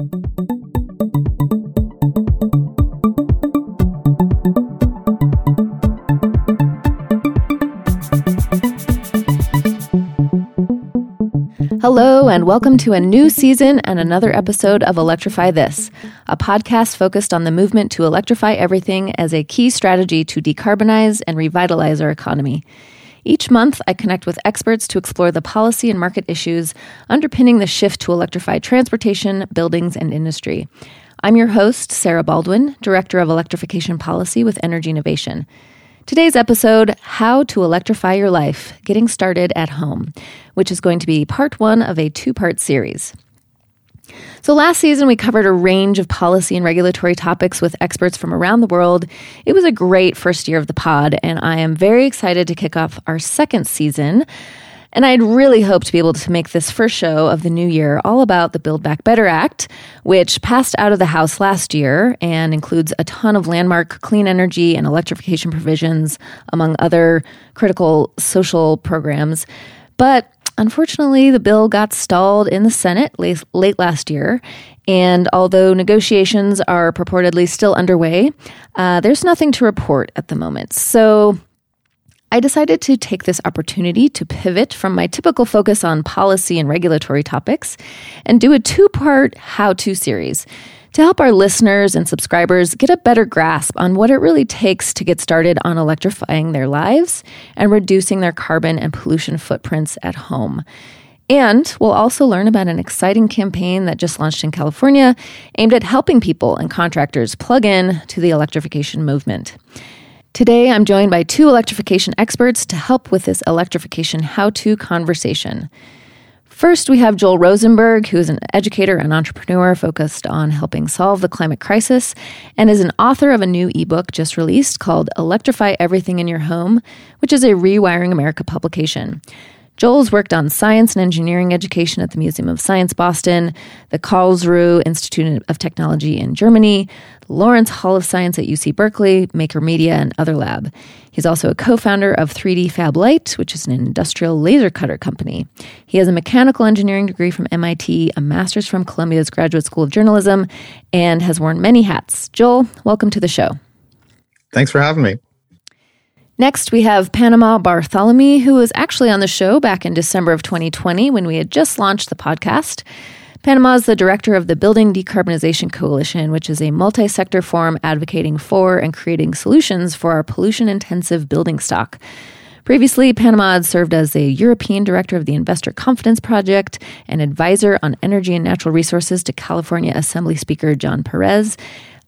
Hello, and welcome to a new season and another episode of Electrify This, a podcast focused on the movement to electrify everything as a key strategy to decarbonize and revitalize our economy. Each month, I connect with experts to explore the policy and market issues underpinning the shift to electrified transportation, buildings, and industry. I'm your host, Sarah Baldwin, Director of Electrification Policy with Energy Innovation. Today's episode How to Electrify Your Life Getting Started at Home, which is going to be part one of a two part series. So, last season, we covered a range of policy and regulatory topics with experts from around the world. It was a great first year of the pod, and I am very excited to kick off our second season and I'd really hoped to be able to make this first show of the new year all about the Build Back Better Act, which passed out of the House last year and includes a ton of landmark clean energy and electrification provisions, among other critical social programs. But unfortunately, the bill got stalled in the Senate late, late last year. And although negotiations are purportedly still underway, uh, there's nothing to report at the moment. So I decided to take this opportunity to pivot from my typical focus on policy and regulatory topics and do a two part how to series to help our listeners and subscribers get a better grasp on what it really takes to get started on electrifying their lives and reducing their carbon and pollution footprints at home. And we'll also learn about an exciting campaign that just launched in California aimed at helping people and contractors plug in to the electrification movement. Today, I'm joined by two electrification experts to help with this electrification how to conversation. First, we have Joel Rosenberg, who is an educator and entrepreneur focused on helping solve the climate crisis and is an author of a new ebook just released called Electrify Everything in Your Home, which is a Rewiring America publication. Joel's worked on science and engineering education at the Museum of Science Boston, the Karlsruhe Institute of Technology in Germany, the Lawrence Hall of Science at UC Berkeley, Maker Media, and Other Lab. He's also a co founder of 3D Fab Light, which is an industrial laser cutter company. He has a mechanical engineering degree from MIT, a master's from Columbia's Graduate School of Journalism, and has worn many hats. Joel, welcome to the show. Thanks for having me. Next, we have Panama Bartholomew, who was actually on the show back in December of 2020 when we had just launched the podcast. Panama is the director of the Building Decarbonization Coalition, which is a multi sector forum advocating for and creating solutions for our pollution intensive building stock. Previously, Panama had served as a European director of the Investor Confidence Project and advisor on energy and natural resources to California Assembly Speaker John Perez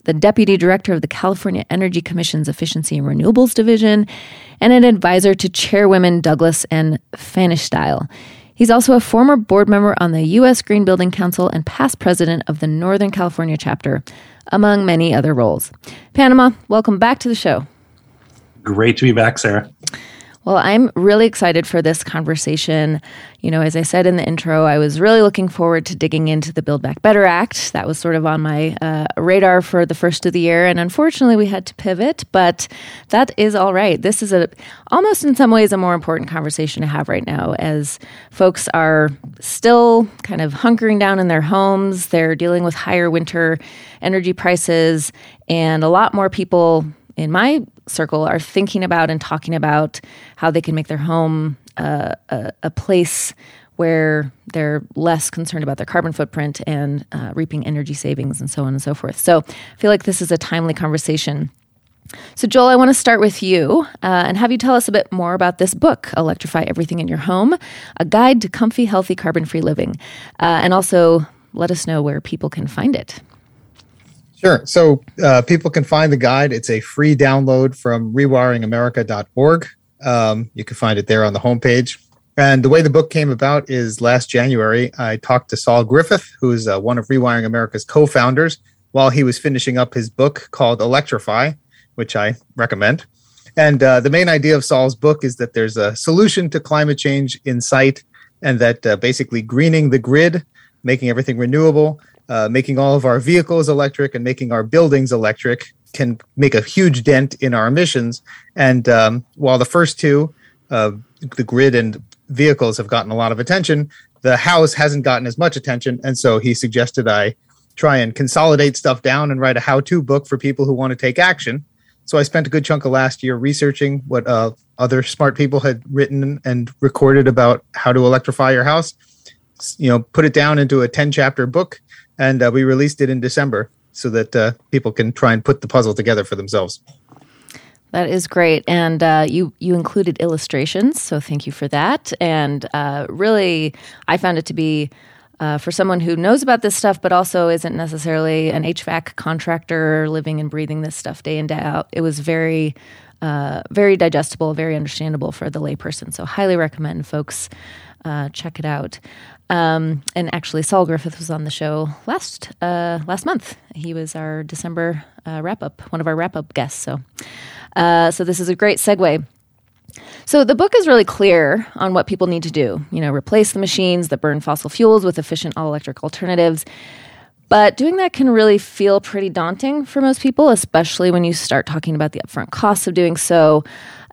the deputy director of the California Energy Commission's Efficiency and Renewables Division, and an advisor to chairwomen Douglas and Pfannenstiel. He's also a former board member on the U.S. Green Building Council and past president of the Northern California chapter, among many other roles. Panama, welcome back to the show. Great to be back, Sarah. Well, I'm really excited for this conversation. You know, as I said in the intro, I was really looking forward to digging into the Build Back Better Act. That was sort of on my uh, radar for the first of the year, and unfortunately, we had to pivot. But that is all right. This is a almost in some ways a more important conversation to have right now, as folks are still kind of hunkering down in their homes. They're dealing with higher winter energy prices, and a lot more people in my circle are thinking about and talking about how they can make their home uh, a, a, place where they're less concerned about their carbon footprint and uh, reaping energy savings and so on and so forth. So I feel like this is a timely conversation. So, Joel, I want to start with you uh, and have you tell us a bit more about this book, Electrify Everything in Your Home A Guide to Comfy, Healthy, Carbon Free Living. Uh, and also let us know where people can find it. Sure. So uh, people can find the guide. It's a free download from rewiringamerica.org. Um, you can find it there on the homepage. And the way the book came about is last January, I talked to Saul Griffith, who is uh, one of Rewiring America's co founders, while he was finishing up his book called Electrify, which I recommend. And uh, the main idea of Saul's book is that there's a solution to climate change in sight, and that uh, basically greening the grid, making everything renewable, uh, making all of our vehicles electric and making our buildings electric can make a huge dent in our emissions. And um, while the first two, uh, the grid and vehicles, have gotten a lot of attention, the house hasn't gotten as much attention. And so he suggested I try and consolidate stuff down and write a how-to book for people who want to take action. So I spent a good chunk of last year researching what uh, other smart people had written and recorded about how to electrify your house. You know, put it down into a 10 chapter book, and uh, we released it in December so that uh, people can try and put the puzzle together for themselves. That is great, and uh, you you included illustrations, so thank you for that. And uh, really, I found it to be uh, for someone who knows about this stuff, but also isn't necessarily an HVAC contractor living and breathing this stuff day in and day out. It was very uh, very digestible, very understandable for the layperson. So, highly recommend folks uh, check it out. Um, and actually, Saul Griffith was on the show last uh, last month. He was our December uh, wrap up, one of our wrap up guests. So, uh, so this is a great segue. So the book is really clear on what people need to do. You know, replace the machines that burn fossil fuels with efficient all electric alternatives. But doing that can really feel pretty daunting for most people, especially when you start talking about the upfront costs of doing so,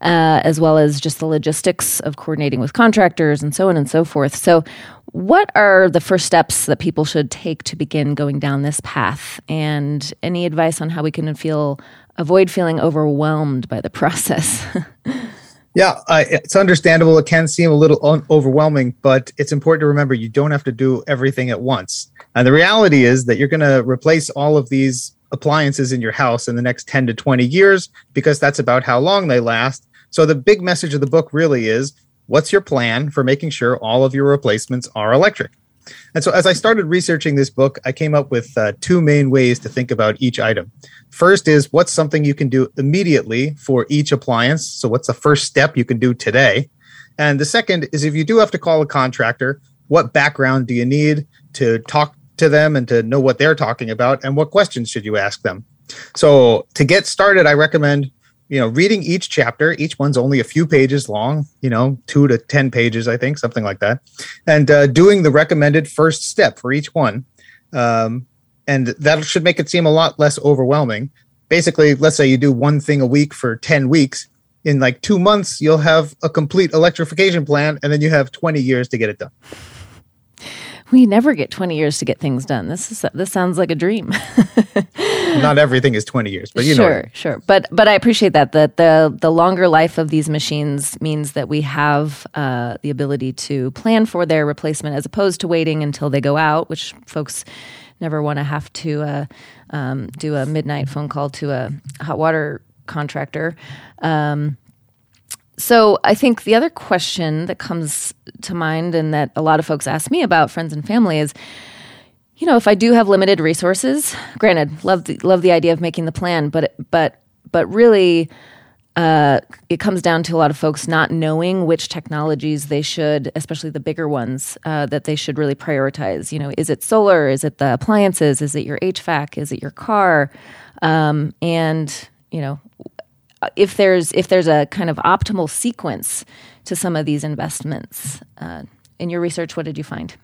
uh, as well as just the logistics of coordinating with contractors and so on and so forth. So, what are the first steps that people should take to begin going down this path? And any advice on how we can feel avoid feeling overwhelmed by the process? Yeah, it's understandable. It can seem a little un- overwhelming, but it's important to remember you don't have to do everything at once. And the reality is that you're going to replace all of these appliances in your house in the next 10 to 20 years because that's about how long they last. So the big message of the book really is what's your plan for making sure all of your replacements are electric? And so, as I started researching this book, I came up with uh, two main ways to think about each item. First is what's something you can do immediately for each appliance? So, what's the first step you can do today? And the second is if you do have to call a contractor, what background do you need to talk to them and to know what they're talking about? And what questions should you ask them? So, to get started, I recommend you know reading each chapter each one's only a few pages long you know two to ten pages i think something like that and uh, doing the recommended first step for each one um, and that should make it seem a lot less overwhelming basically let's say you do one thing a week for 10 weeks in like two months you'll have a complete electrification plan and then you have 20 years to get it done we never get 20 years to get things done. This is this sounds like a dream. Not everything is 20 years, but you sure, know. Sure, sure. But but I appreciate that that the the longer life of these machines means that we have uh, the ability to plan for their replacement as opposed to waiting until they go out, which folks never want to have to uh, um, do a midnight phone call to a hot water contractor. Um, so I think the other question that comes to mind and that a lot of folks ask me about friends and family is you know, if I do have limited resources, granted, love the, love the idea of making the plan, but but but really uh, it comes down to a lot of folks not knowing which technologies they should, especially the bigger ones, uh, that they should really prioritize. You know, is it solar? Is it the appliances? Is it your HVAC? Is it your car? Um, and you know, if there's if there's a kind of optimal sequence to some of these investments uh, in your research what did you find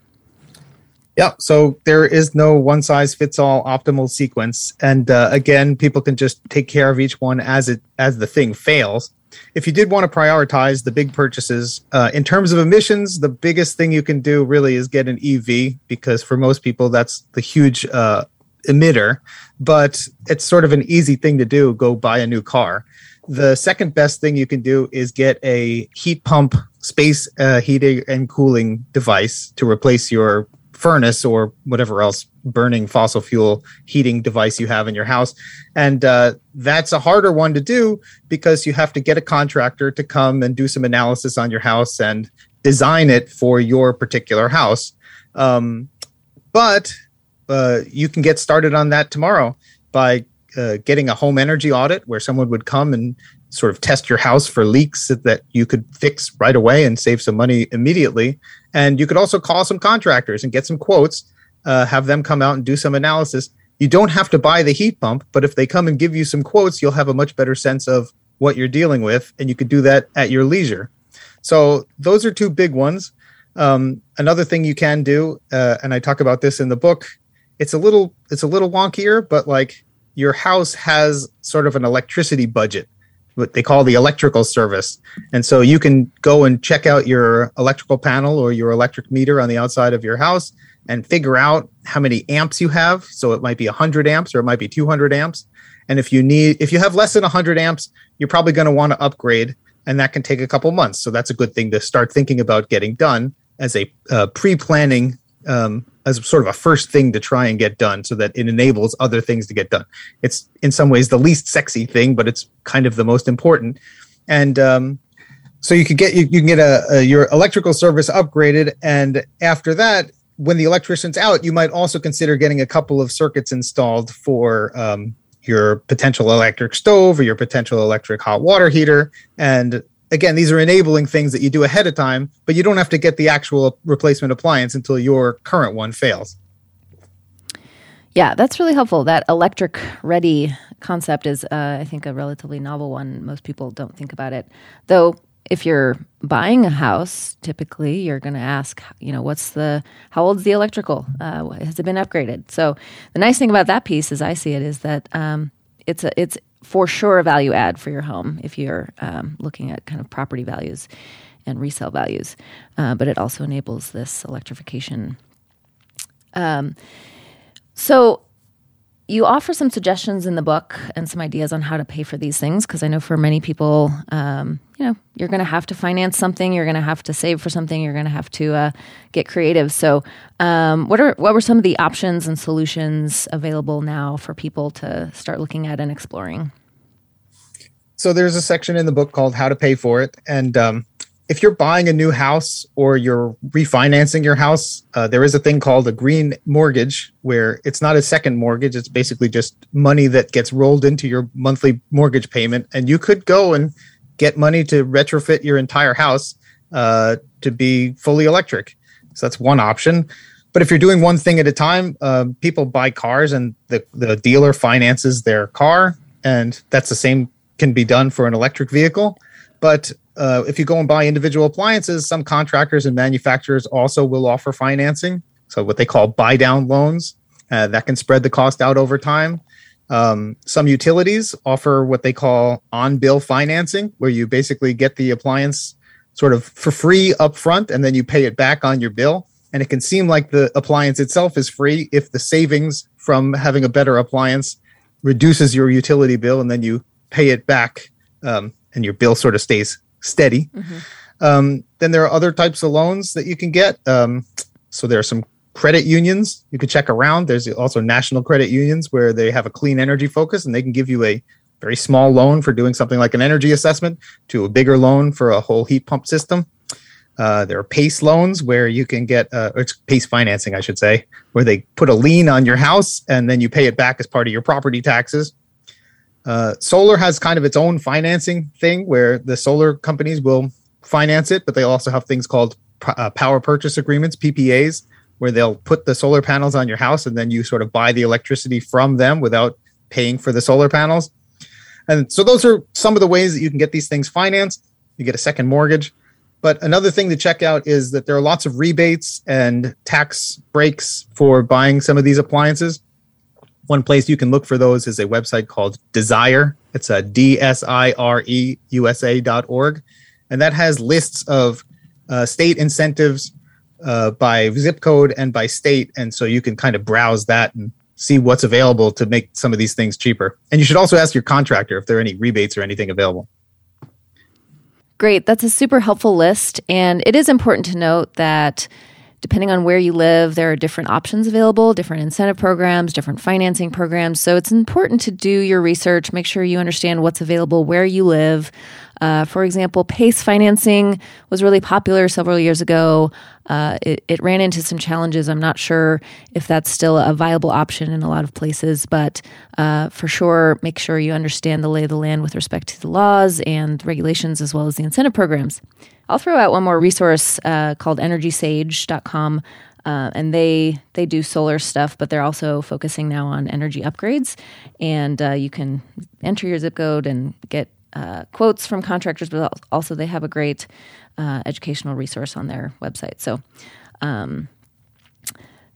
yeah so there is no one size fits all optimal sequence. And uh, again people can just take care of each one as it as the thing fails. If you did want to prioritize the big purchases uh, in terms of emissions the biggest thing you can do really is get an ev because for most people that's the huge uh, emitter. But it's sort of an easy thing to do go buy a new car. The second best thing you can do is get a heat pump space uh, heating and cooling device to replace your furnace or whatever else burning fossil fuel heating device you have in your house. And uh, that's a harder one to do because you have to get a contractor to come and do some analysis on your house and design it for your particular house. Um, but uh, you can get started on that tomorrow by uh, getting a home energy audit where someone would come and sort of test your house for leaks that you could fix right away and save some money immediately. And you could also call some contractors and get some quotes, uh, have them come out and do some analysis. You don't have to buy the heat pump, but if they come and give you some quotes, you'll have a much better sense of what you're dealing with, and you could do that at your leisure. So those are two big ones. Um, another thing you can do, uh, and I talk about this in the book. It's a little it's a little wonkier, but like your house has sort of an electricity budget what they call the electrical service. And so you can go and check out your electrical panel or your electric meter on the outside of your house and figure out how many amps you have. So it might be 100 amps or it might be 200 amps. And if you need, if you have less than 100 amps, you're probably going to want to upgrade, and that can take a couple months. So that's a good thing to start thinking about getting done as a uh, pre-planning, um, as sort of a first thing to try and get done, so that it enables other things to get done. It's in some ways the least sexy thing, but it's kind of the most important. And um, so you could get you, you can get a, a your electrical service upgraded, and after that, when the electrician's out, you might also consider getting a couple of circuits installed for um, your potential electric stove or your potential electric hot water heater. And again, these are enabling things that you do ahead of time, but you don't have to get the actual replacement appliance until your current one fails. Yeah, that's really helpful. That electric ready concept is, uh, I think, a relatively novel one. Most people don't think about it. Though if you're buying a house, typically you're going to ask, you know, what's the, how old's the electrical? Uh, has it been upgraded? So the nice thing about that piece, as I see it, is that um, it's a, it's for sure a value add for your home if you're um, looking at kind of property values and resale values. Uh, but it also enables this electrification. Um, so you offer some suggestions in the book and some ideas on how to pay for these things because I know for many people, um, you know, you're going to have to finance something, you're going to have to save for something, you're going to have to uh, get creative. So, um, what are what were some of the options and solutions available now for people to start looking at and exploring? So there's a section in the book called "How to Pay for It," and um, if you're buying a new house or you're refinancing your house, uh, there is a thing called a green mortgage where it's not a second mortgage. It's basically just money that gets rolled into your monthly mortgage payment. And you could go and get money to retrofit your entire house uh, to be fully electric. So that's one option. But if you're doing one thing at a time, uh, people buy cars and the, the dealer finances their car. And that's the same can be done for an electric vehicle. But uh, if you go and buy individual appliances, some contractors and manufacturers also will offer financing. So, what they call buy down loans uh, that can spread the cost out over time. Um, some utilities offer what they call on bill financing, where you basically get the appliance sort of for free upfront and then you pay it back on your bill. And it can seem like the appliance itself is free if the savings from having a better appliance reduces your utility bill and then you pay it back um, and your bill sort of stays steady. Mm-hmm. Um, then there are other types of loans that you can get. Um, so there are some credit unions you can check around. There's also national credit unions where they have a clean energy focus and they can give you a very small loan for doing something like an energy assessment to a bigger loan for a whole heat pump system. Uh, there are PACE loans where you can get, uh, it's PACE financing, I should say, where they put a lien on your house and then you pay it back as part of your property taxes. Uh, solar has kind of its own financing thing where the solar companies will finance it, but they also have things called uh, power purchase agreements, PPAs, where they'll put the solar panels on your house and then you sort of buy the electricity from them without paying for the solar panels. And so those are some of the ways that you can get these things financed. You get a second mortgage. But another thing to check out is that there are lots of rebates and tax breaks for buying some of these appliances. One place you can look for those is a website called DSIRE. It's a D S I R E U S A dot org. And that has lists of uh, state incentives uh, by zip code and by state. And so you can kind of browse that and see what's available to make some of these things cheaper. And you should also ask your contractor if there are any rebates or anything available. Great. That's a super helpful list. And it is important to note that depending on where you live, there are different options available, different incentive programs, different financing programs. So it's important to do your research, make sure you understand what's available where you live. Uh, for example, PACE financing was really popular several years ago. Uh, it, it, ran into some challenges. I'm not sure if that's still a viable option in a lot of places, but uh, for sure, make sure you understand the lay of the land with respect to the laws and regulations as well as the incentive programs. I'll throw out one more resource uh, called EnergySage.com. Uh, and they they do solar stuff, but they're also focusing now on energy upgrades. And uh, you can enter your zip code and get uh, quotes from contractors, but also they have a great uh, educational resource on their website. So, um,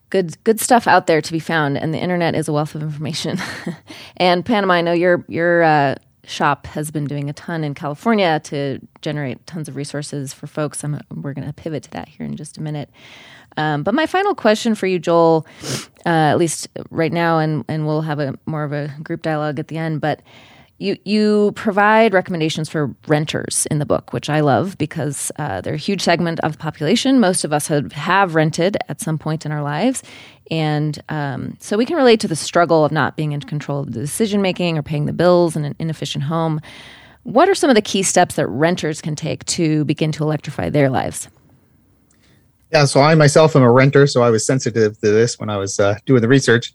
good good stuff out there to be found, and the internet is a wealth of information. and Panama, I know you're you're uh, shop has been doing a ton in California to generate tons of resources for folks. I'm, we're going to pivot to that here in just a minute. Um, but my final question for you, Joel, uh, at least right now, and and we'll have a more of a group dialogue at the end, but. You, you provide recommendations for renters in the book, which I love because uh, they're a huge segment of the population. Most of us have, have rented at some point in our lives. And um, so we can relate to the struggle of not being in control of the decision making or paying the bills in an inefficient home. What are some of the key steps that renters can take to begin to electrify their lives? Yeah, so I myself am a renter, so I was sensitive to this when I was uh, doing the research.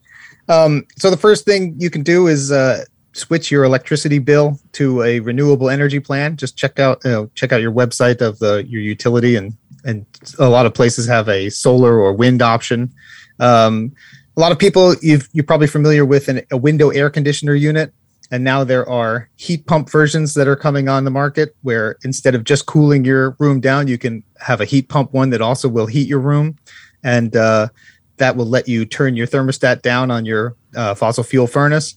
Um, so the first thing you can do is uh, switch your electricity bill to a renewable energy plan. Just check out you know, check out your website of the your utility, and and a lot of places have a solar or wind option. Um, a lot of people you've, you're probably familiar with an, a window air conditioner unit and now there are heat pump versions that are coming on the market where instead of just cooling your room down, you can have a heat pump one that also will heat your room. And uh, that will let you turn your thermostat down on your uh, fossil fuel furnace.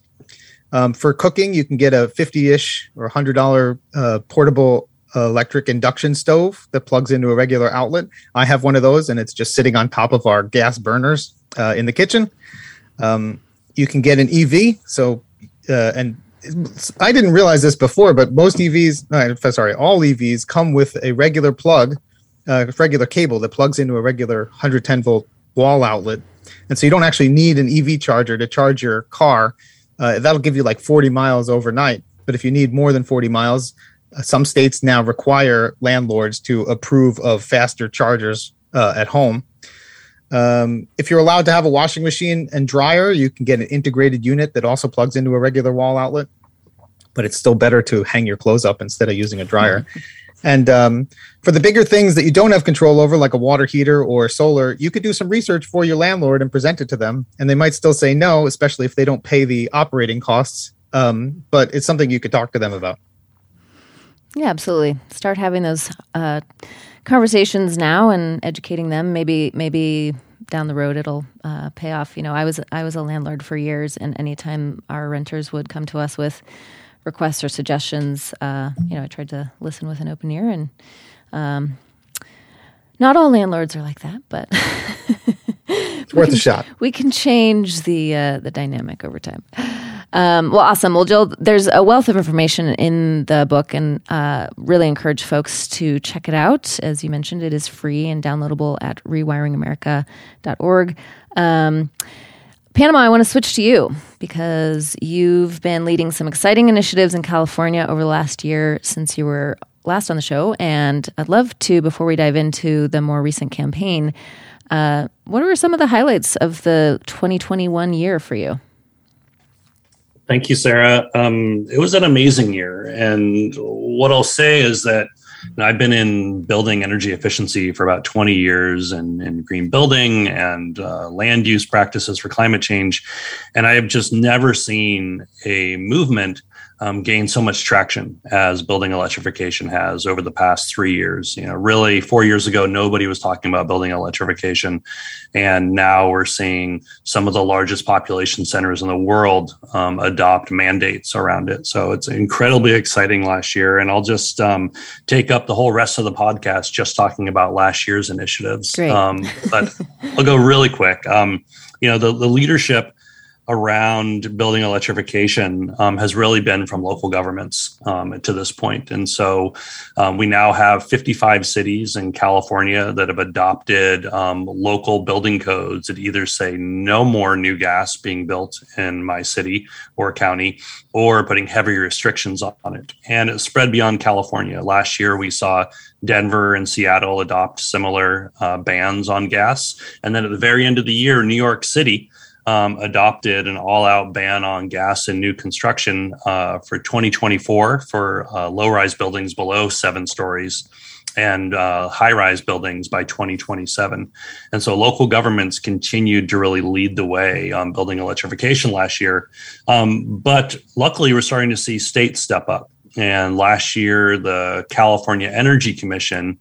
Um, for cooking, you can get a 50 ish or $100 uh, portable electric induction stove that plugs into a regular outlet. I have one of those and it's just sitting on top of our gas burners uh, in the kitchen. Um, you can get an EV. So, uh, and I didn't realize this before, but most EVs, sorry, all EVs come with a regular plug, uh, regular cable that plugs into a regular 110 volt wall outlet. And so you don't actually need an EV charger to charge your car. Uh, that'll give you like 40 miles overnight. But if you need more than 40 miles, some states now require landlords to approve of faster chargers uh, at home. Um, if you're allowed to have a washing machine and dryer, you can get an integrated unit that also plugs into a regular wall outlet. But it's still better to hang your clothes up instead of using a dryer. and um, for the bigger things that you don't have control over, like a water heater or solar, you could do some research for your landlord and present it to them. And they might still say no, especially if they don't pay the operating costs. Um, but it's something you could talk to them about. Yeah, absolutely. Start having those uh, conversations now and educating them. Maybe maybe down the road it'll uh, pay off. You know, I was I was a landlord for years, and anytime our renters would come to us with requests or suggestions, uh, you know, I tried to listen with an open ear. And um, not all landlords are like that, but it's worth can, a shot. We can change the uh, the dynamic over time. Um, well, awesome. Well, Jill, there's a wealth of information in the book, and uh, really encourage folks to check it out. As you mentioned, it is free and downloadable at rewiringamerica.org. Um, Panama, I want to switch to you because you've been leading some exciting initiatives in California over the last year since you were last on the show. And I'd love to, before we dive into the more recent campaign, uh, what were some of the highlights of the 2021 year for you? Thank you, Sarah. Um, it was an amazing year. And what I'll say is that I've been in building energy efficiency for about 20 years and in green building and uh, land use practices for climate change. And I have just never seen a movement um, gained so much traction as building electrification has over the past three years. You know, really, four years ago, nobody was talking about building electrification, and now we're seeing some of the largest population centers in the world um, adopt mandates around it. So it's incredibly exciting last year, and I'll just um, take up the whole rest of the podcast just talking about last year's initiatives. Um, but I'll go really quick. Um, you know, the the leadership around building electrification um, has really been from local governments um, to this point. And so um, we now have 55 cities in California that have adopted um, local building codes that either say no more new gas being built in my city or county or putting heavy restrictions on it. And it spread beyond California. Last year, we saw Denver and Seattle adopt similar uh, bans on gas. And then at the very end of the year, New York City um, adopted an all-out ban on gas in new construction uh, for 2024 for uh, low-rise buildings below seven stories and uh, high-rise buildings by 2027. And so local governments continued to really lead the way on building electrification last year. Um, but luckily, we're starting to see states step up. And last year, the California Energy Commission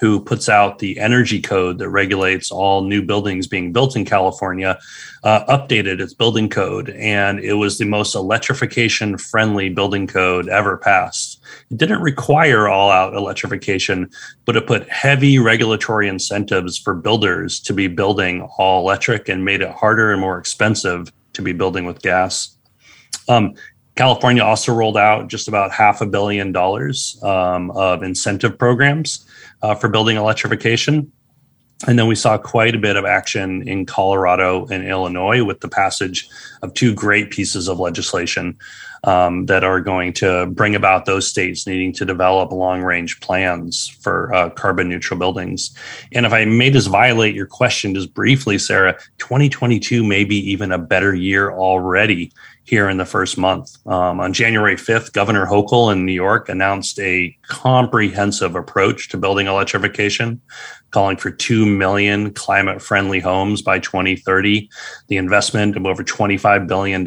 who puts out the energy code that regulates all new buildings being built in California, uh, updated its building code. And it was the most electrification friendly building code ever passed. It didn't require all out electrification, but it put heavy regulatory incentives for builders to be building all electric and made it harder and more expensive to be building with gas. Um, California also rolled out just about half a billion dollars um, of incentive programs uh, for building electrification. And then we saw quite a bit of action in Colorado and Illinois with the passage of two great pieces of legislation um, that are going to bring about those states needing to develop long range plans for uh, carbon neutral buildings. And if I may just violate your question just briefly, Sarah, 2022 may be even a better year already here in the first month. Um, on January 5th, Governor Hochul in New York announced a comprehensive approach to building electrification calling for 2 million climate friendly homes by 2030, the investment of over $25 billion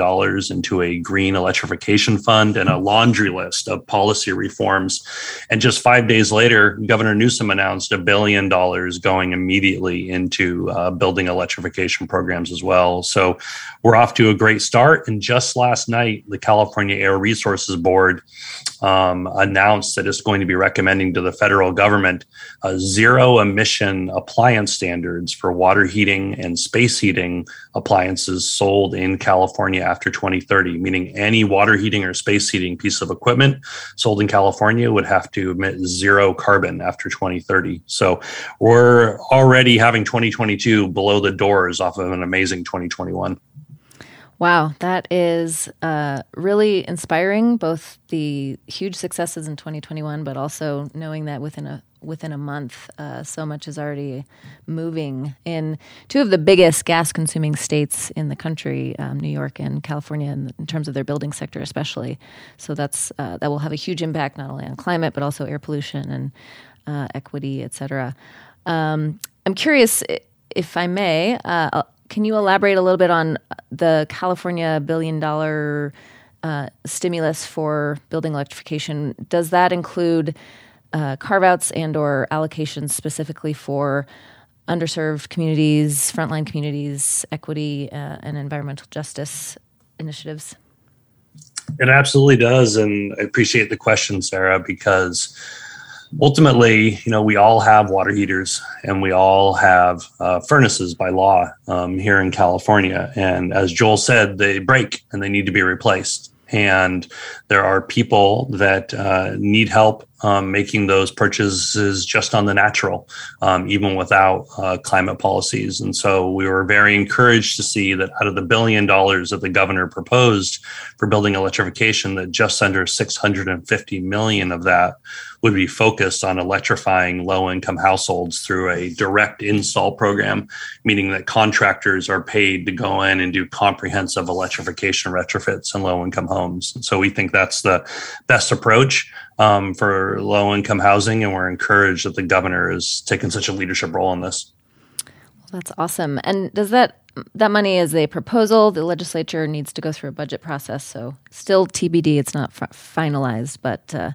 into a green electrification fund, and a laundry list of policy reforms. And just five days later, Governor Newsom announced a billion dollars going immediately into uh, building electrification programs as well. So we're off to a great start. And just last night, the California Air Resources Board um, announced that it's going to be recommending to the federal government uh, zero emission appliance standards for water heating and space heating appliances sold in California after 2030, meaning any water heating or space heating piece of equipment sold in California would have to emit zero carbon after 2030. So we're already having 2022 below the doors off of an amazing 2021. Wow, that is uh, really inspiring. Both the huge successes in 2021, but also knowing that within a within a month, uh, so much is already moving in two of the biggest gas-consuming states in the country, um, New York and California, in, in, terms of their building sector, especially. So that's uh, that will have a huge impact not only on climate but also air pollution and uh, equity, et cetera. Um, I'm curious, if I may uh, can you elaborate a little bit on the California billion dollar uh, stimulus for building electrification? Does that include uh, carve outs and or allocations specifically for underserved communities, frontline communities, equity, uh, and environmental justice initiatives? It absolutely does, and I appreciate the question, Sarah, because ultimately, you know, we all have water heaters and we all have uh, furnaces by law um, here in California. And as Joel said, they break and they need to be replaced. And there are people that uh, need help um, making those purchases just on the natural, um, even without uh, climate policies. And so we were very encouraged to see that out of the billion dollars that the governor proposed for building electrification, that just under 650 million of that would be focused on electrifying low income households through a direct install program, meaning that contractors are paid to go in and do comprehensive electrification retrofits in low income homes. And so we think that's the best approach um, for low income housing, and we're encouraged that the governor is taking such a leadership role in this. Well, that's awesome. And does that that money is a proposal? The legislature needs to go through a budget process, so still TBD. It's not f- finalized, but uh,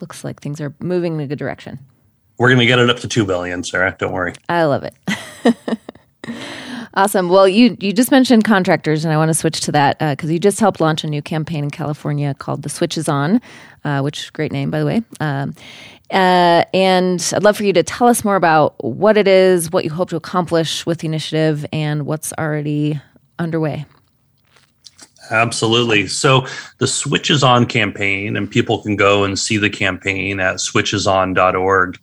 looks like things are moving in a good direction. We're going to get it up to two billion, Sarah. Don't worry. I love it. Awesome. Well, you you just mentioned contractors, and I want to switch to that because uh, you just helped launch a new campaign in California called "The Switch Is On," uh, which great name by the way. Um, uh, and I'd love for you to tell us more about what it is, what you hope to accomplish with the initiative, and what's already underway. Absolutely. So the Switch Is On campaign, and people can go and see the campaign at switchison.org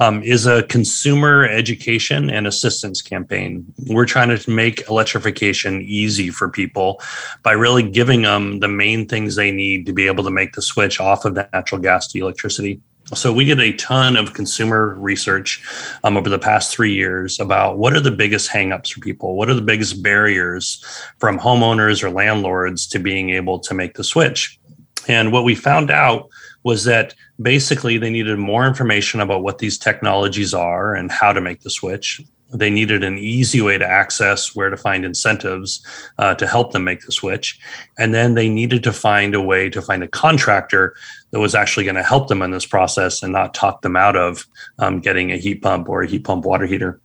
um, is a consumer education and assistance campaign. We're trying to make electrification easy for people by really giving them the main things they need to be able to make the switch off of natural gas to electricity. So we did a ton of consumer research um, over the past three years about what are the biggest hangups for people, what are the biggest barriers from homeowners or landlords to being able to make the switch. And what we found out was that basically they needed more information about what these technologies are and how to make the switch. They needed an easy way to access where to find incentives uh, to help them make the switch. And then they needed to find a way to find a contractor that was actually going to help them in this process and not talk them out of um, getting a heat pump or a heat pump water heater.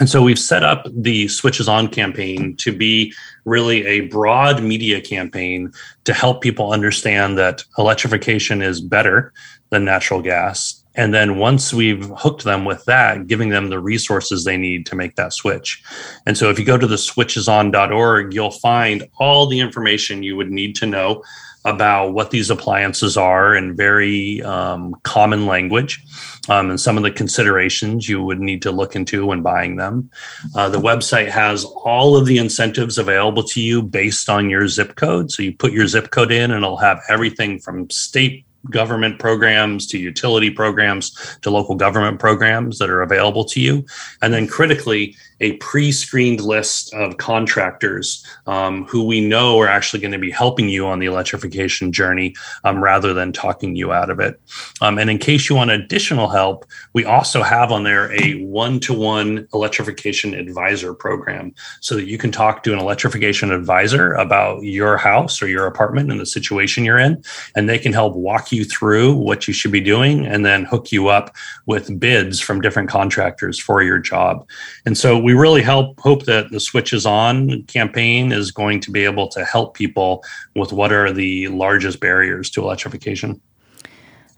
And so we've set up the Switch Is On campaign to be really a broad media campaign to help people understand that electrification is better than natural gas. And then once we've hooked them with that, giving them the resources they need to make that switch. And so if you go to the switchison.org, you'll find all the information you would need to know about what these appliances are in very um, common language um, and some of the considerations you would need to look into when buying them. Uh, the website has all of the incentives available to you based on your zip code. So you put your zip code in, and it'll have everything from state government programs to utility programs to local government programs that are available to you. And then critically, a pre-screened list of contractors um, who we know are actually going to be helping you on the electrification journey um, rather than talking you out of it. Um, and in case you want additional help, we also have on there a one-to-one electrification advisor program so that you can talk to an electrification advisor about your house or your apartment and the situation you're in, and they can help walk you through what you should be doing and then hook you up with bids from different contractors for your job. And so we really help hope that the Switch Is On campaign is going to be able to help people with what are the largest barriers to electrification.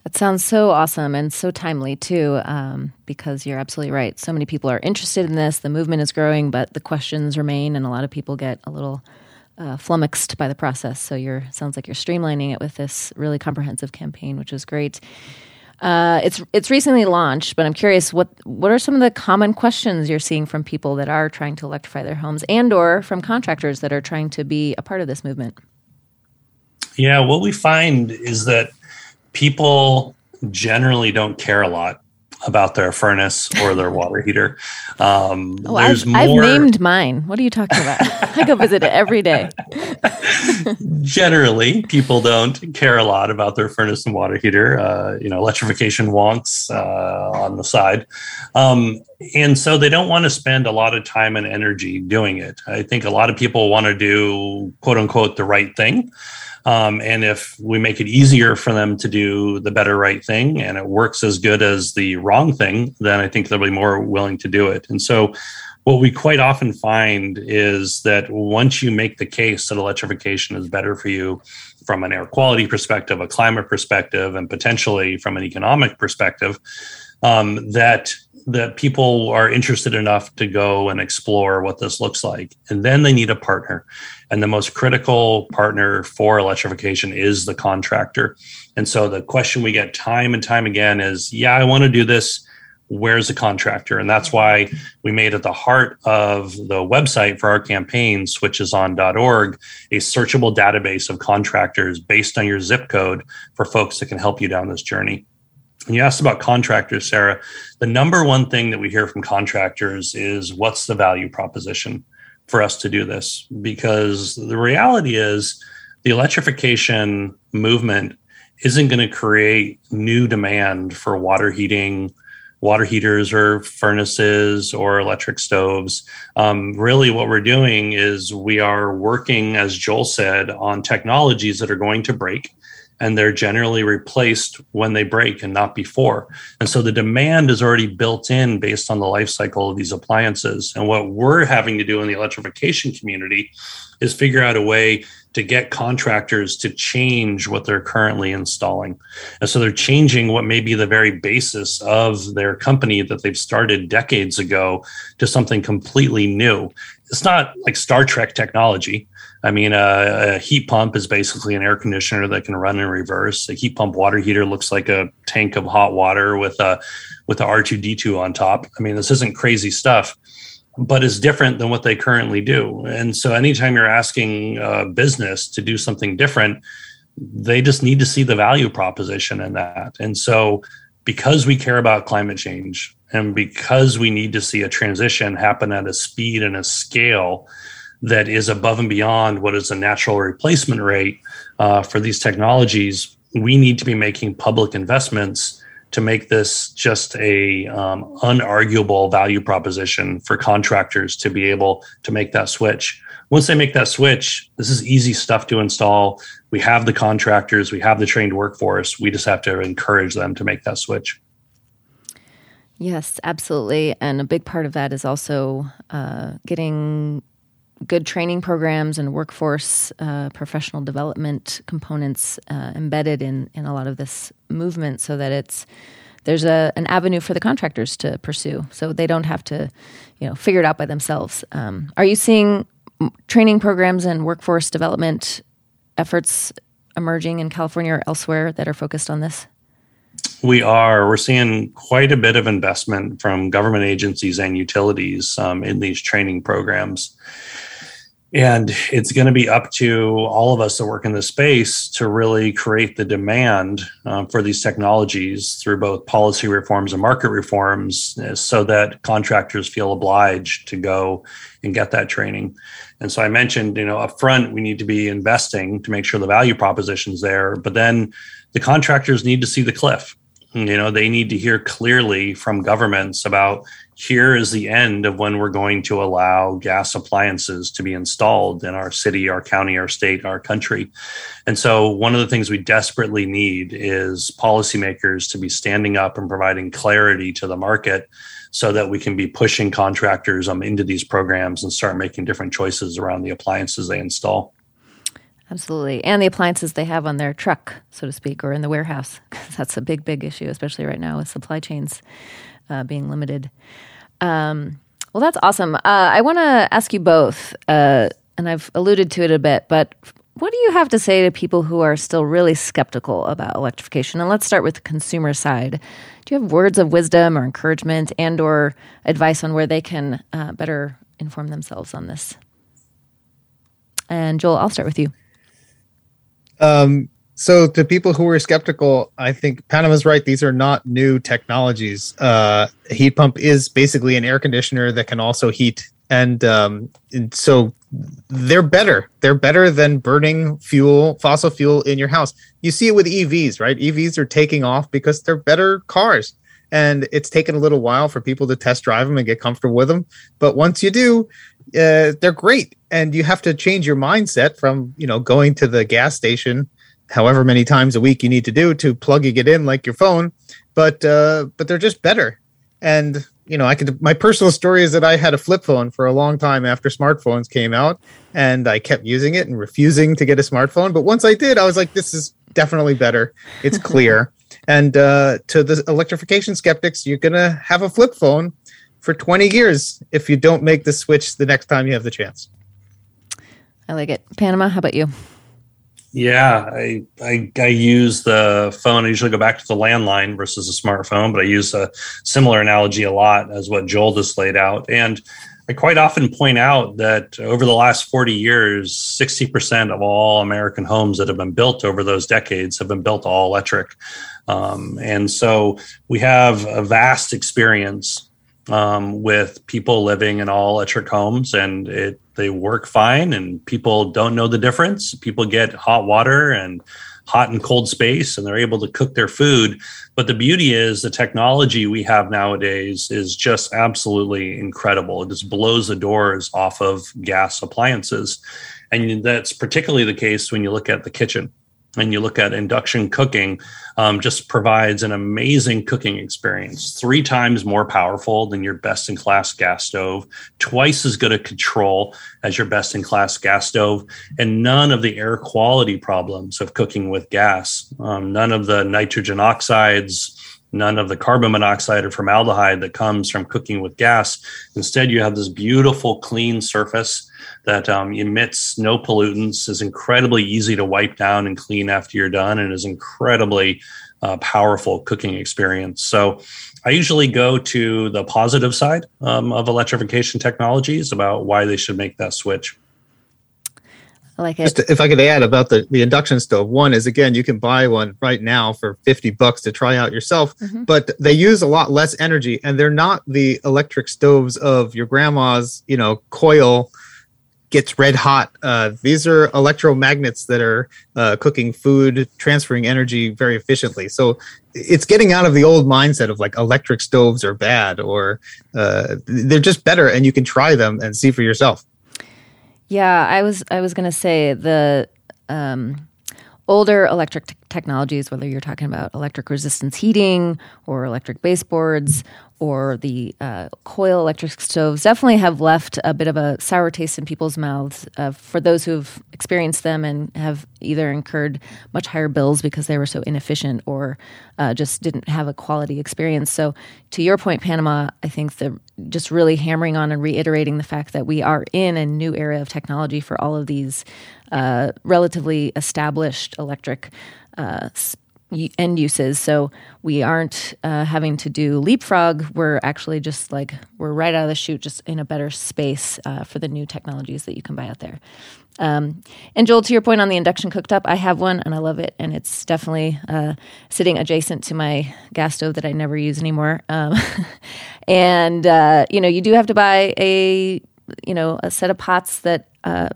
That sounds so awesome and so timely too, um, because you're absolutely right. So many people are interested in this. The movement is growing, but the questions remain, and a lot of people get a little uh, flummoxed by the process. So you're sounds like you're streamlining it with this really comprehensive campaign, which is great. Uh, it's it's recently launched, but I'm curious what what are some of the common questions you're seeing from people that are trying to electrify their homes, and or from contractors that are trying to be a part of this movement. Yeah, what we find is that people generally don't care a lot about their furnace or their water heater. Um, oh, I've, more... I've, named mine. What are you talking about? I go visit it every day. Generally, people don't care a lot about their furnace and water heater. Uh, you know, electrification wants uh, on the side. Um, and so they don't want to spend a lot of time and energy doing it. I think a lot of people want to do quote unquote the right thing. Um, and if we make it easier for them to do the better right thing and it works as good as the wrong thing, then I think they'll be more willing to do it. And so, what we quite often find is that once you make the case that electrification is better for you from an air quality perspective, a climate perspective, and potentially from an economic perspective, um, that that people are interested enough to go and explore what this looks like. And then they need a partner. And the most critical partner for electrification is the contractor. And so the question we get time and time again is yeah, I want to do this. Where's the contractor? And that's why we made at the heart of the website for our campaign, switchison.org, a searchable database of contractors based on your zip code for folks that can help you down this journey. And you asked about contractors, Sarah. The number one thing that we hear from contractors is what's the value proposition for us to do this? Because the reality is the electrification movement isn't going to create new demand for water heating, water heaters or furnaces or electric stoves. Um, really, what we're doing is we are working, as Joel said, on technologies that are going to break and they're generally replaced when they break and not before. And so the demand is already built in based on the life cycle of these appliances. And what we're having to do in the electrification community is figure out a way to get contractors to change what they're currently installing. And so they're changing what may be the very basis of their company that they've started decades ago to something completely new. It's not like Star Trek technology I mean, uh, a heat pump is basically an air conditioner that can run in reverse. A heat pump water heater looks like a tank of hot water with a with the R two D two on top. I mean, this isn't crazy stuff, but it's different than what they currently do. And so, anytime you're asking a business to do something different, they just need to see the value proposition in that. And so, because we care about climate change and because we need to see a transition happen at a speed and a scale that is above and beyond what is a natural replacement rate uh, for these technologies, we need to be making public investments to make this just a um, unarguable value proposition for contractors to be able to make that switch. Once they make that switch this is easy stuff to install. We have the contractors we have the trained workforce. We just have to encourage them to make that switch. Yes absolutely. And a big part of that is also uh, getting good training programs and workforce uh, professional development components uh, embedded in in a lot of this movement so that it's there's a an avenue for the contractors to pursue so they don't have to you know figure it out by themselves um, are you seeing training programs and workforce development efforts emerging in California or elsewhere that are focused on this we are. We're seeing quite a bit of investment from government agencies and utilities um, in these training programs. And it's going to be up to all of us that work in this space to really create the demand um, for these technologies through both policy reforms and market reforms uh, so that contractors feel obliged to go and get that training. And so I mentioned, you know, upfront, we need to be investing to make sure the value proposition's there, but then the contractors need to see the cliff you know they need to hear clearly from governments about here is the end of when we're going to allow gas appliances to be installed in our city our county our state our country and so one of the things we desperately need is policymakers to be standing up and providing clarity to the market so that we can be pushing contractors um, into these programs and start making different choices around the appliances they install Absolutely. And the appliances they have on their truck, so to speak, or in the warehouse. That's a big, big issue, especially right now with supply chains uh, being limited. Um, well, that's awesome. Uh, I want to ask you both, uh, and I've alluded to it a bit, but what do you have to say to people who are still really skeptical about electrification? And let's start with the consumer side. Do you have words of wisdom or encouragement and or advice on where they can uh, better inform themselves on this? And Joel, I'll start with you. Um, so to people who are skeptical, I think Panama's right. These are not new technologies. Uh, heat pump is basically an air conditioner that can also heat, and, um, and so they're better. They're better than burning fuel, fossil fuel in your house. You see it with EVs, right? EVs are taking off because they're better cars, and it's taken a little while for people to test drive them and get comfortable with them. But once you do, uh, they're great and you have to change your mindset from you know going to the gas station however many times a week you need to do to plugging it in like your phone but uh, but they're just better and you know i could my personal story is that i had a flip phone for a long time after smartphones came out and i kept using it and refusing to get a smartphone but once i did i was like this is definitely better it's clear and uh, to the electrification skeptics you're gonna have a flip phone for 20 years if you don't make the switch the next time you have the chance. I like it. Panama, how about you? Yeah, I, I, I use the phone. I usually go back to the landline versus a smartphone, but I use a similar analogy a lot as what Joel just laid out. And I quite often point out that over the last 40 years, 60% of all American homes that have been built over those decades have been built all electric. Um, and so we have a vast experience um, with people living in all electric homes and it they work fine and people don't know the difference. People get hot water and hot and cold space and they're able to cook their food. But the beauty is the technology we have nowadays is just absolutely incredible. It just blows the doors off of gas appliances. And that's particularly the case when you look at the kitchen and you look at induction cooking um, just provides an amazing cooking experience. Three times more powerful than your best in class gas stove twice as good a control as your best in class gas stove and none of the air quality problems of cooking with gas. Um, none of the nitrogen oxides none of the carbon monoxide or formaldehyde that comes from cooking with gas instead you have this beautiful clean surface that um, emits no pollutants, is incredibly easy to wipe down and clean after you're done, and is incredibly uh, powerful cooking experience. So I usually go to the positive side um, of electrification technologies about why they should make that switch. I like it. Just if I could add about the, the induction stove, one is again, you can buy one right now for 50 bucks to try out yourself, mm-hmm. but they use a lot less energy and they're not the electric stoves of your grandma's, you know, coil gets red hot. Uh, these are electromagnets that are uh, cooking food, transferring energy very efficiently. So it's getting out of the old mindset of like electric stoves are bad or uh, they're just better, and you can try them and see for yourself. Yeah, I was I was going to say the um, older electric t- technologies, whether you're talking about electric resistance heating or electric baseboards or the uh, coil electric stoves definitely have left a bit of a sour taste in people's mouths uh, for those who've experienced them and have either incurred much higher bills because they were so inefficient or uh, just didn't have a quality experience. So, to your point, Panama, I think the just really hammering on and reiterating the fact that we are in a new era of technology for all of these uh, relatively established electric uh, end uses. So we aren't uh, having to do leapfrog. We're actually just like we're right out of the chute, just in a better space uh, for the new technologies that you can buy out there. Um, and Joel, to your point on the induction cooktop, I have one and I love it, and it's definitely uh, sitting adjacent to my gas stove that I never use anymore. Um, and uh, you know, you do have to buy a you know a set of pots that uh,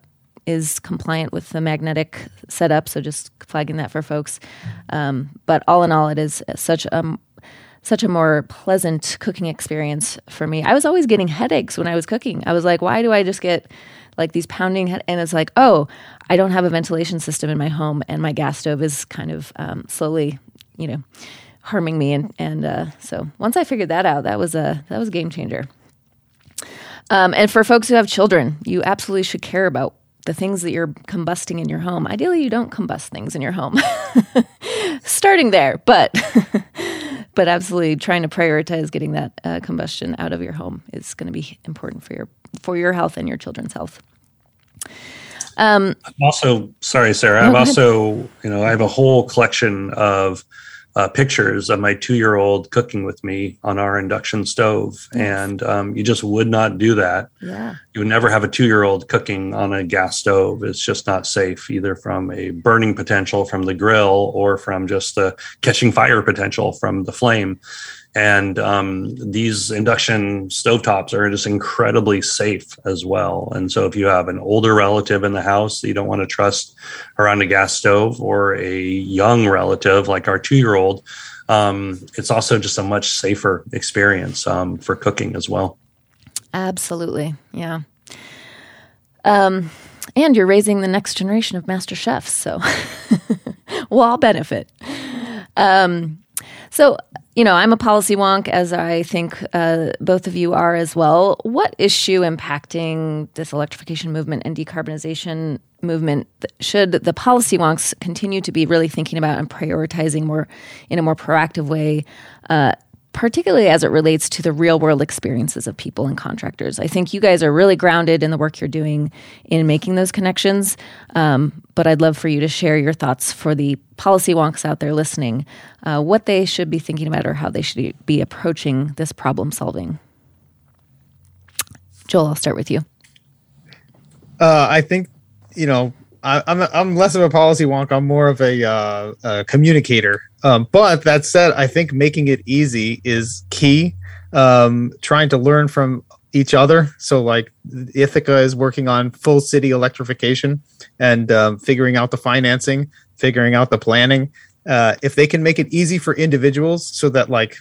is compliant with the magnetic setup. So just flagging that for folks. Um, but all in all, it is such a such a more pleasant cooking experience for me. I was always getting headaches when I was cooking. I was like, why do I just get like these pounding head? And it's like, oh, I don't have a ventilation system in my home, and my gas stove is kind of um, slowly, you know, harming me. And and uh, so once I figured that out, that was a that was a game changer. Um, and for folks who have children, you absolutely should care about the things that you're combusting in your home. Ideally, you don't combust things in your home. Starting there, but but absolutely trying to prioritize getting that uh, combustion out of your home is going to be important for your for your health and your children's health. Um, I'm also sorry, Sarah. I'm also you know I have a whole collection of uh, pictures of my two year old cooking with me on our induction stove. And um, you just would not do that. Yeah. You would never have a two year old cooking on a gas stove. It's just not safe, either from a burning potential from the grill or from just the catching fire potential from the flame. And um, these induction stovetops are just incredibly safe as well. And so, if you have an older relative in the house that you don't want to trust around a gas stove, or a young relative like our two year old, um, it's also just a much safer experience um, for cooking as well. Absolutely. Yeah. Um, and you're raising the next generation of master chefs. So we'll all benefit. Um, so, you know, I'm a policy wonk, as I think uh, both of you are as well. What issue impacting this electrification movement and decarbonization movement should the policy wonks continue to be really thinking about and prioritizing more in a more proactive way? Uh, particularly as it relates to the real world experiences of people and contractors. I think you guys are really grounded in the work you're doing in making those connections. Um, but I'd love for you to share your thoughts for the policy wonks out there listening, uh, what they should be thinking about or how they should be approaching this problem solving. Joel, I'll start with you. Uh, I think, you know, I, am I'm, I'm less of a policy wonk. I'm more of a, uh, a communicator. Um, but that said, I think making it easy is key. Um, trying to learn from each other. So, like Ithaca is working on full city electrification and um, figuring out the financing, figuring out the planning. Uh, if they can make it easy for individuals, so that like,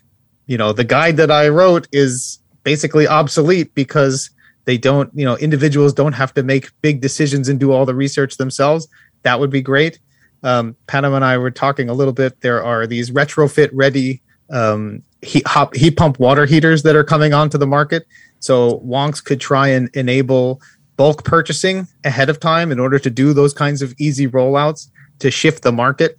you know, the guide that I wrote is basically obsolete because they don't you know individuals don't have to make big decisions and do all the research themselves. That would be great. Um, panama and i were talking a little bit. There are these retrofit ready um, heat, hop, heat pump water heaters that are coming onto the market. So wonks could try and enable bulk purchasing ahead of time in order to do those kinds of easy rollouts to shift the market.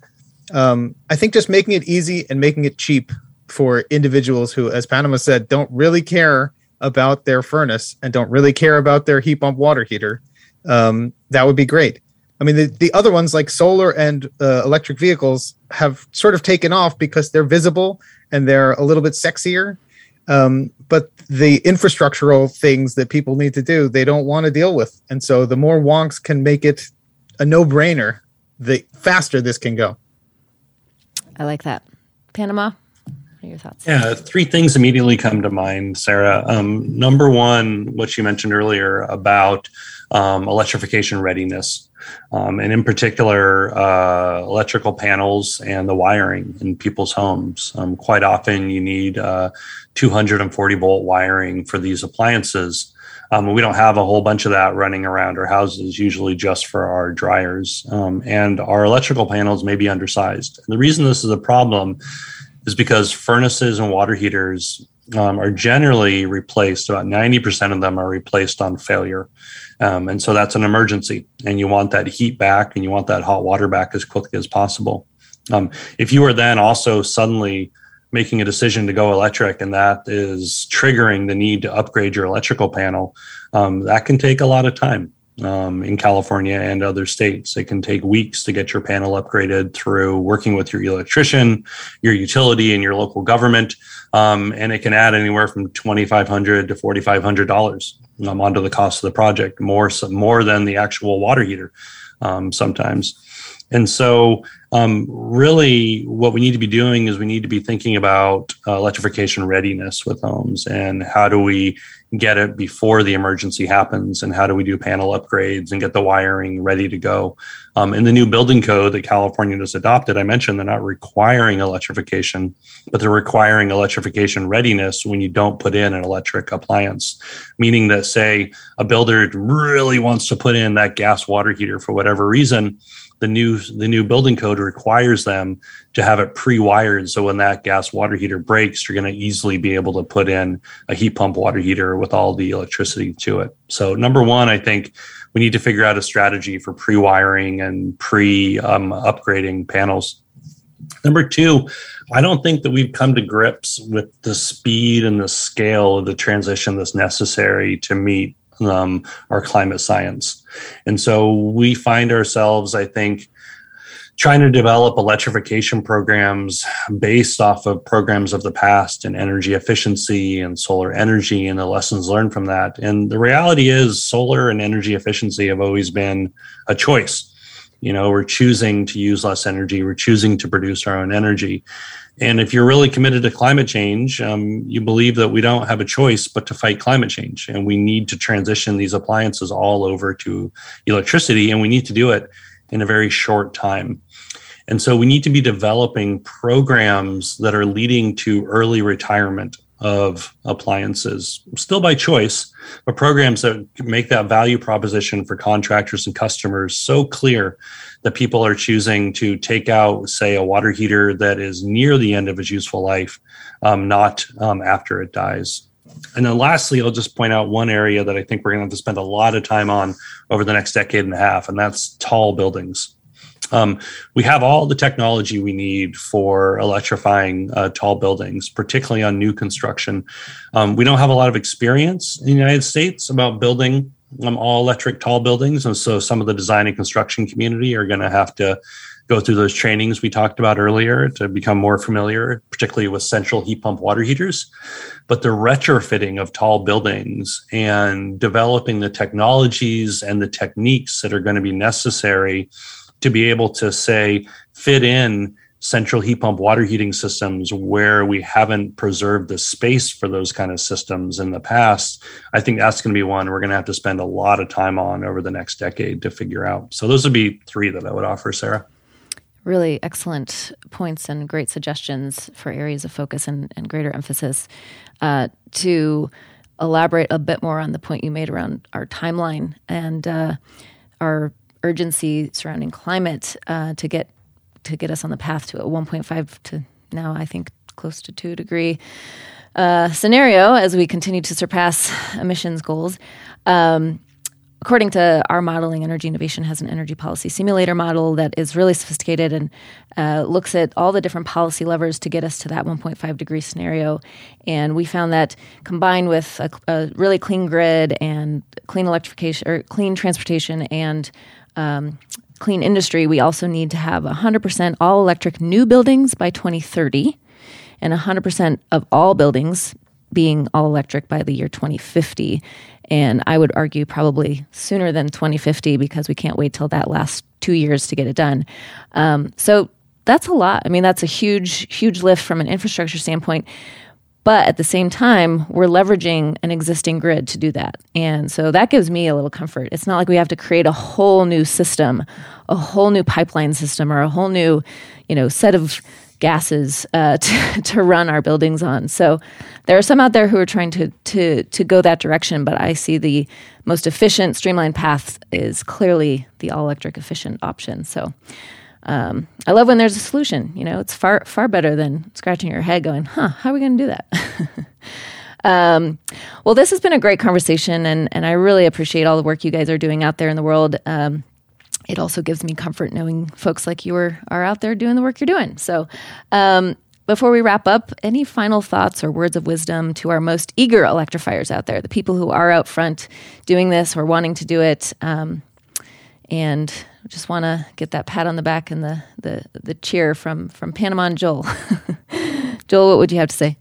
Um, i think just making it easy and making it cheap for individuals who as panama said don't really care about their furnace and don't really care about their heat pump water heater, um, that would be great. I mean, the, the other ones like solar and uh, electric vehicles have sort of taken off because they're visible and they're a little bit sexier. Um, but the infrastructural things that people need to do, they don't want to deal with. And so the more wonks can make it a no brainer, the faster this can go. I like that. Panama? Your thoughts? Yeah, three things immediately come to mind, Sarah. Um, number one, what you mentioned earlier about um, electrification readiness. Um, and in particular, uh, electrical panels and the wiring in people's homes. Um, quite often, you need uh, 240 volt wiring for these appliances. Um, we don't have a whole bunch of that running around our houses, usually just for our dryers. Um, and our electrical panels may be undersized. And the reason this is a problem is because furnaces and water heaters um, are generally replaced. About 90% of them are replaced on failure. Um, and so that's an emergency. And you want that heat back and you want that hot water back as quickly as possible. Um, if you are then also suddenly making a decision to go electric and that is triggering the need to upgrade your electrical panel, um, that can take a lot of time. Um, in California and other states. It can take weeks to get your panel upgraded through working with your electrician, your utility, and your local government. Um, and it can add anywhere from 2,500 to $4,500 um, onto the cost of the project, more, more than the actual water heater um, sometimes. And so, um, really, what we need to be doing is we need to be thinking about uh, electrification readiness with homes and how do we get it before the emergency happens and how do we do panel upgrades and get the wiring ready to go. Um, in the new building code that California just adopted, I mentioned they're not requiring electrification, but they're requiring electrification readiness when you don't put in an electric appliance, meaning that, say, a builder really wants to put in that gas water heater for whatever reason the new the new building code requires them to have it pre-wired. So when that gas water heater breaks you're going to easily be able to put in a heat pump water heater with all the electricity to it. So number one i think we need to figure out a strategy for pre-wiring and pre-upgrading um, panels. Number two i don't think that we've come to grips with the speed and the scale of the transition that's necessary to meet um, our climate science. And so we find ourselves, I think, trying to develop electrification programs based off of programs of the past and energy efficiency and solar energy and the lessons learned from that. And the reality is, solar and energy efficiency have always been a choice. You know, we're choosing to use less energy, we're choosing to produce our own energy. And if you're really committed to climate change, um, you believe that we don't have a choice but to fight climate change. And we need to transition these appliances all over to electricity, and we need to do it in a very short time. And so we need to be developing programs that are leading to early retirement of appliances, still by choice, but programs that make that value proposition for contractors and customers so clear that people are choosing to take out, say, a water heater that is near the end of its useful life, um, not um, after it dies. And then lastly, I'll just point out one area that I think we're going to have to spend a lot of time on over the next decade and a half, and that's tall buildings. Um, we have all the technology we need for electrifying uh, tall buildings, particularly on new construction. Um, we don't have a lot of experience in the United States about building um, all electric tall buildings. And so some of the design and construction community are going to have to go through those trainings we talked about earlier to become more familiar, particularly with central heat pump water heaters. But the retrofitting of tall buildings and developing the technologies and the techniques that are going to be necessary to be able to say fit in central heat pump water heating systems where we haven't preserved the space for those kind of systems in the past i think that's going to be one we're going to have to spend a lot of time on over the next decade to figure out. So those would be three that i would offer sarah. Really excellent points and great suggestions for areas of focus and, and greater emphasis. Uh, to elaborate a bit more on the point you made around our timeline and uh, our urgency surrounding climate uh, to get to get us on the path to a 1.5 to now I think close to two degree uh, scenario as we continue to surpass emissions goals. Um, according to our modeling, Energy Innovation has an energy policy simulator model that is really sophisticated and uh, looks at all the different policy levers to get us to that 1.5 degree scenario. And we found that combined with a, a really clean grid and clean electrification or clean transportation and um, clean industry, we also need to have 100% all electric new buildings by 2030 and 100% of all buildings being all electric by the year 2050. And I would argue probably sooner than 2050 because we can't wait till that last two years to get it done. Um, so that's a lot. I mean, that's a huge, huge lift from an infrastructure standpoint. But at the same time, we're leveraging an existing grid to do that. And so that gives me a little comfort. It's not like we have to create a whole new system, a whole new pipeline system, or a whole new, you know, set of gases uh, to, to run our buildings on. So there are some out there who are trying to, to, to go that direction, but I see the most efficient, streamlined path is clearly the all electric efficient option. So um, I love when there's a solution. You know, it's far far better than scratching your head, going, "Huh, how are we going to do that?" um, well, this has been a great conversation, and and I really appreciate all the work you guys are doing out there in the world. Um, it also gives me comfort knowing folks like you are are out there doing the work you're doing. So. Um, before we wrap up, any final thoughts or words of wisdom to our most eager electrifiers out there, the people who are out front doing this or wanting to do it? Um, and just want to get that pat on the back and the the the cheer from from Panama and Joel. Joel, what would you have to say?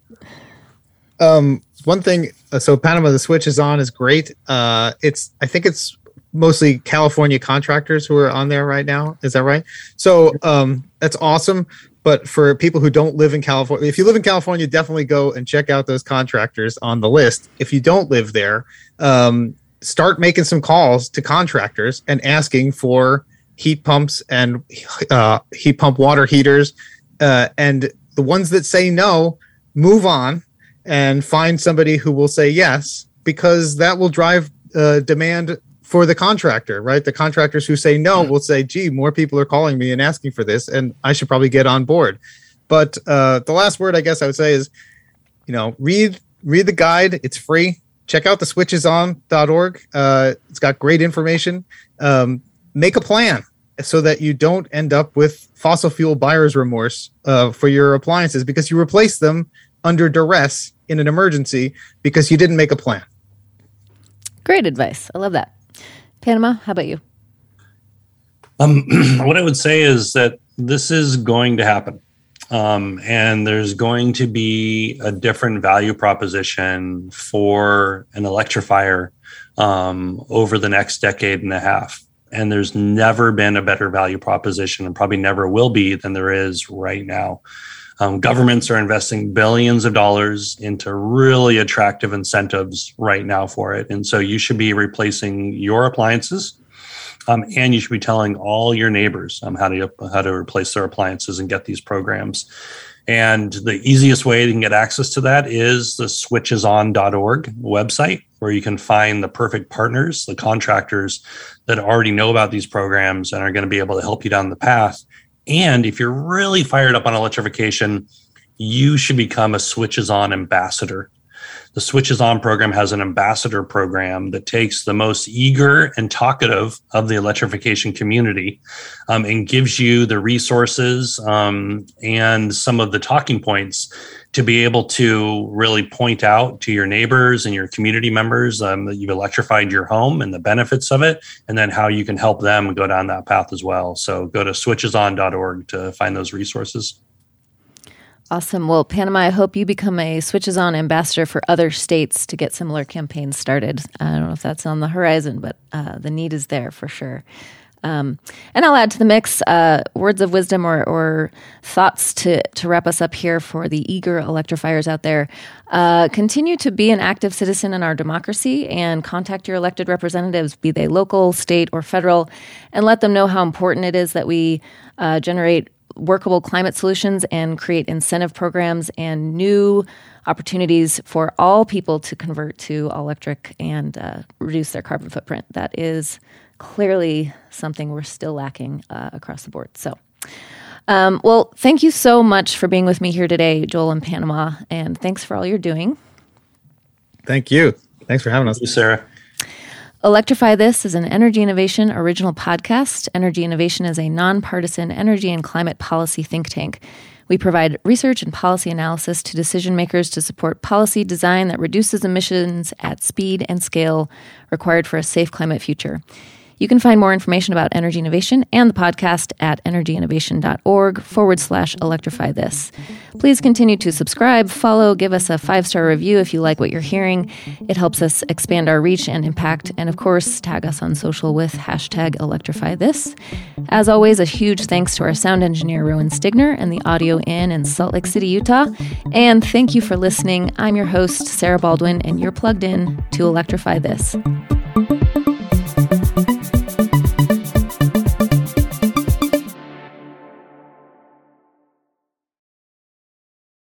Um, one thing. Uh, so Panama, the switch is on is great. Uh, it's I think it's mostly California contractors who are on there right now. Is that right? So um, that's awesome. But for people who don't live in California, if you live in California, definitely go and check out those contractors on the list. If you don't live there, um, start making some calls to contractors and asking for heat pumps and uh, heat pump water heaters. Uh, and the ones that say no, move on and find somebody who will say yes, because that will drive uh, demand for the contractor, right? The contractors who say no will say, gee, more people are calling me and asking for this, and I should probably get on board. But uh, the last word I guess I would say is, you know, read read the guide. It's free. Check out the switchison.org. Uh, it's got great information. Um, make a plan so that you don't end up with fossil fuel buyer's remorse uh, for your appliances because you replace them under duress in an emergency because you didn't make a plan. Great advice. I love that. Panama, how about you? Um, what I would say is that this is going to happen. Um, and there's going to be a different value proposition for an electrifier um, over the next decade and a half. And there's never been a better value proposition and probably never will be than there is right now. Um, governments are investing billions of dollars into really attractive incentives right now for it. And so you should be replacing your appliances. Um, and you should be telling all your neighbors um, how to how to replace their appliances and get these programs. And the easiest way you can get access to that is the switchison.org website, where you can find the perfect partners, the contractors that already know about these programs and are going to be able to help you down the path. And if you're really fired up on electrification, you should become a Switch Is On ambassador the Switch Is On program has an ambassador program that takes the most eager and talkative of the electrification community um, and gives you the resources um, and some of the talking points to be able to really point out to your neighbors and your community members um, that you've electrified your home and the benefits of it, and then how you can help them go down that path as well. So go to switchison.org to find those resources. Awesome. Well, Panama, I hope you become a Switch Is On ambassador for other states to get similar campaigns started. I don't know if that's on the horizon, but uh, the need is there for sure. Um, and I'll add to the mix uh, words of wisdom or, or, thoughts to, to wrap us up here for the eager electrifiers out there. Uh, continue to be an active citizen in our democracy and contact your elected representatives, be they local, state, or federal, and let them know how important it is that we uh, generate workable climate solutions and create incentive programs and new opportunities for all people to convert to all electric and uh, reduce their carbon footprint. That is clearly something we're still lacking uh, across the board. So, um, well, thank you so much for being with me here today, Joel in Panama, and thanks for all you're doing. Thank you. Thanks for having us. Thank you, Sarah. Electrify This is an Energy Innovation original podcast. Energy Innovation is a nonpartisan energy and climate policy think tank. We provide research and policy analysis to decision makers to support policy design that reduces emissions at speed and scale required for a safe climate future. You can find more information about energy innovation and the podcast at energyinnovation.org forward slash electrify this. Please continue to subscribe, follow, give us a five star review if you like what you're hearing. It helps us expand our reach and impact. And of course, tag us on social with hashtag electrify this. As always, a huge thanks to our sound engineer, Rowan Stigner, and the Audio Inn in Salt Lake City, Utah. And thank you for listening. I'm your host, Sarah Baldwin, and you're plugged in to Electrify This.